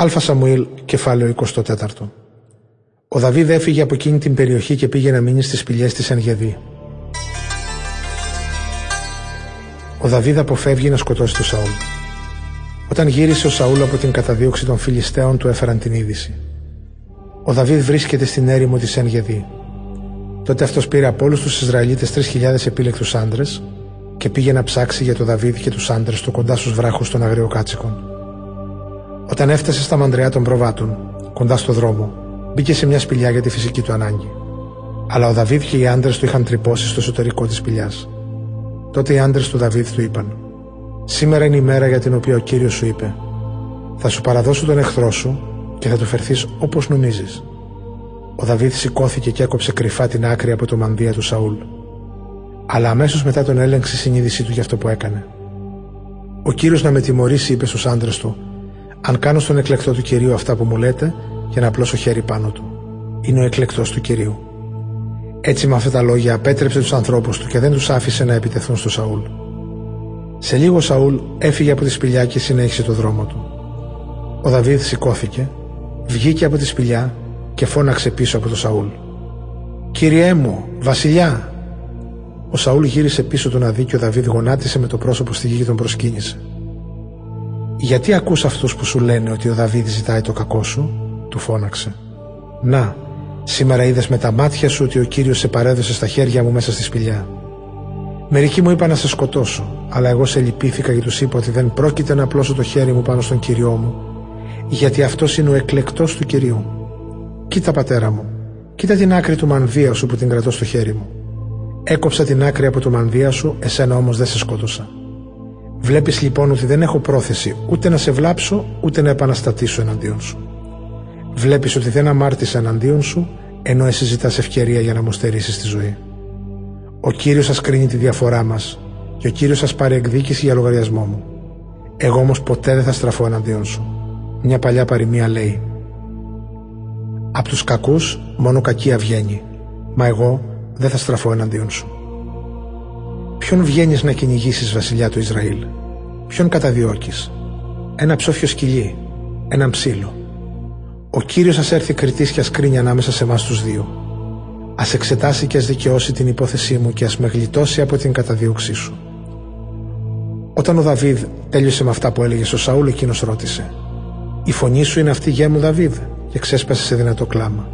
Α Σαμουήλ, κεφάλαιο 24. Ο Δαβίδ έφυγε από εκείνη την περιοχή και πήγε να μείνει στις σπηλιές της Ενγεδί. Ο Δαβίδ αποφεύγει να σκοτώσει τον Σαούλ. Όταν γύρισε ο Σαούλ από την καταδίωξη των Φιλιστέων, του έφεραν την είδηση. Ο Δαβίδ βρίσκεται στην έρημο της Ενγεδί. Τότε αυτός πήρε από όλους τους Ισραηλίτες 3.000 επίλεκτους άντρες και πήγε να ψάξει για τον Δαβίδ και τους άντρες του κοντά στους βράχους των Αγριοκάτσικων. Όταν έφτασε στα μαντριά των προβάτων, κοντά στο δρόμο, μπήκε σε μια σπηλιά για τη φυσική του ανάγκη. Αλλά ο Δαβίδ και οι άντρες του είχαν τρυπώσει στο εσωτερικό της σπηλιάς. Τότε οι άντρες του Δαβίδ του είπαν: Σήμερα είναι η μέρα για την οποία ο κύριος σου είπε: Θα σου παραδώσω τον εχθρό σου και θα του φερθείς όπως νομίζεις. Ο Δαβίδ σηκώθηκε και έκοψε κρυφά την άκρη από το μανδύα του Σαούλ. Αλλά αμέσως μετά τον έλεγξε η συνείδησή του για αυτό που έκανε. Ο κύριος να με τιμωρήσει, είπες στου άντρε του, αν κάνω στον εκλεκτό του κυρίου αυτά που μου λέτε, για να απλώσω χέρι πάνω του. Είναι ο εκλεκτός του κυρίου. Έτσι με αυτά τα λόγια απέτρεψε τους ανθρώπους του και δεν τους άφησε να επιτεθούν στο Σαούλ. Σε λίγο ο Σαούλ έφυγε από τη σπηλιά και συνέχισε το δρόμο του. Ο Δαβίδ σηκώθηκε, βγήκε από τη σπηλιά και φώναξε πίσω από το Σαούλ. Κύριέ μου, Βασιλιά! Ο Σαούλ γύρισε πίσω του να δει και ο Δαβίδ γονάτισε με το πρόσωπο στη γη και τον προσκύνησε. «Γιατί ακούς αυτούς που σου λένε ότι ο Δαβίδ ζητάει το κακό σου» του φώναξε. «Να, σήμερα είδες με τα μάτια σου ότι ο Κύριος σε παρέδωσε στα χέρια μου μέσα στη σπηλιά. Μερικοί μου είπαν να σε σκοτώσω, αλλά εγώ σε λυπήθηκα και τους είπα ότι δεν πρόκειται να απλώσω το χέρι μου πάνω στον Κύριό μου, γιατί αυτός είναι ο εκλεκτός του Κυρίου. Κοίτα πατέρα μου, κοίτα την άκρη του μανδύα σου που την κρατώ στο χέρι μου. Έκοψα την άκρη από το μανδύα σου, εσένα όμως δεν σε σκότωσα. Βλέπεις λοιπόν ότι δεν έχω πρόθεση ούτε να σε βλάψω ούτε να επαναστατήσω εναντίον σου. Βλέπεις ότι δεν αμάρτησα εναντίον σου ενώ εσύ ζητάς ευκαιρία για να μου στερήσεις τη ζωή. Ο Κύριος σας κρίνει τη διαφορά μας και ο Κύριος σας πάρει εκδίκηση για λογαριασμό μου. Εγώ όμως ποτέ δεν θα στραφώ εναντίον σου. Μια παλιά παροιμία λέει «Απ' τους κακούς μόνο κακία βγαίνει, μα εγώ δεν θα στραφώ εναντίον σου». Ποιον βγαίνεις να κυνηγήσεις, βασιλιά του Ισραήλ, Ποιον καταδιώκεις, Ένα ψόφιο σκυλί, έναν ψήλο. Ο κύριος σα έρθει κριτής και ας κρίνει ανάμεσα σε εμάς τους δύο. Α εξετάσει και ας δικαιώσει την υπόθεσή μου και ας με γλιτώσει από την καταδίωξή σου. Όταν ο Δαβίδ τέλειωσε με αυτά που έλεγες στο Σαούλ, εκείνος ρώτησε: Η φωνή σου είναι αυτή γέ μου, Δαβίδ, και ξέσπασε σε δυνατό κλάμα.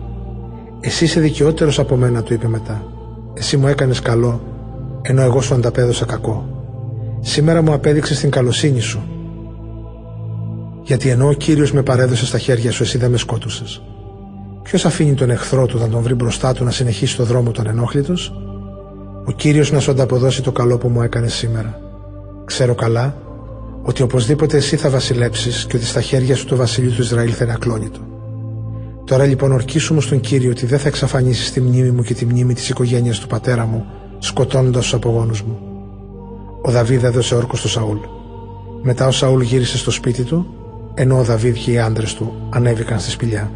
Εσύ είσαι δικαιότερος από μένα, του είπε μετά. Εσύ μου έκανες καλό ενώ εγώ σου ανταπέδωσα κακό. Σήμερα μου απέδειξες την καλοσύνη σου. Γιατί ενώ ο κύριος με παρέδωσε στα χέρια σου, εσύ δεν με σκότωσες. Ποιος αφήνει τον εχθρό του όταν τον βρει μπροστά του να συνεχίσει το δρόμο τον ενόχλητος, ο κύριος να σου ανταποδώσει το καλό που μου έκανες σήμερα. Ξέρω καλά ότι οπωσδήποτε εσύ θα βασιλέψεις και ότι στα χέρια σου το βασίλειο του Ισραήλ θα είναι ακλόνητο. Τώρα λοιπόν ορκίσουμε στον κύριο ότι δεν θα εξαφανίσεις τη μνήμη μου και τη μνήμη της οικογένειας του πατέρα μου σκοτώνοντας τους απογόνους μου. Ο Δαβίδ έδωσε όρκο στο Σαούλ. Μετά ο Σαούλ γύρισε στο σπίτι του, ενώ ο Δαβίδ και οι άντρες του ανέβηκαν στη σπηλιά.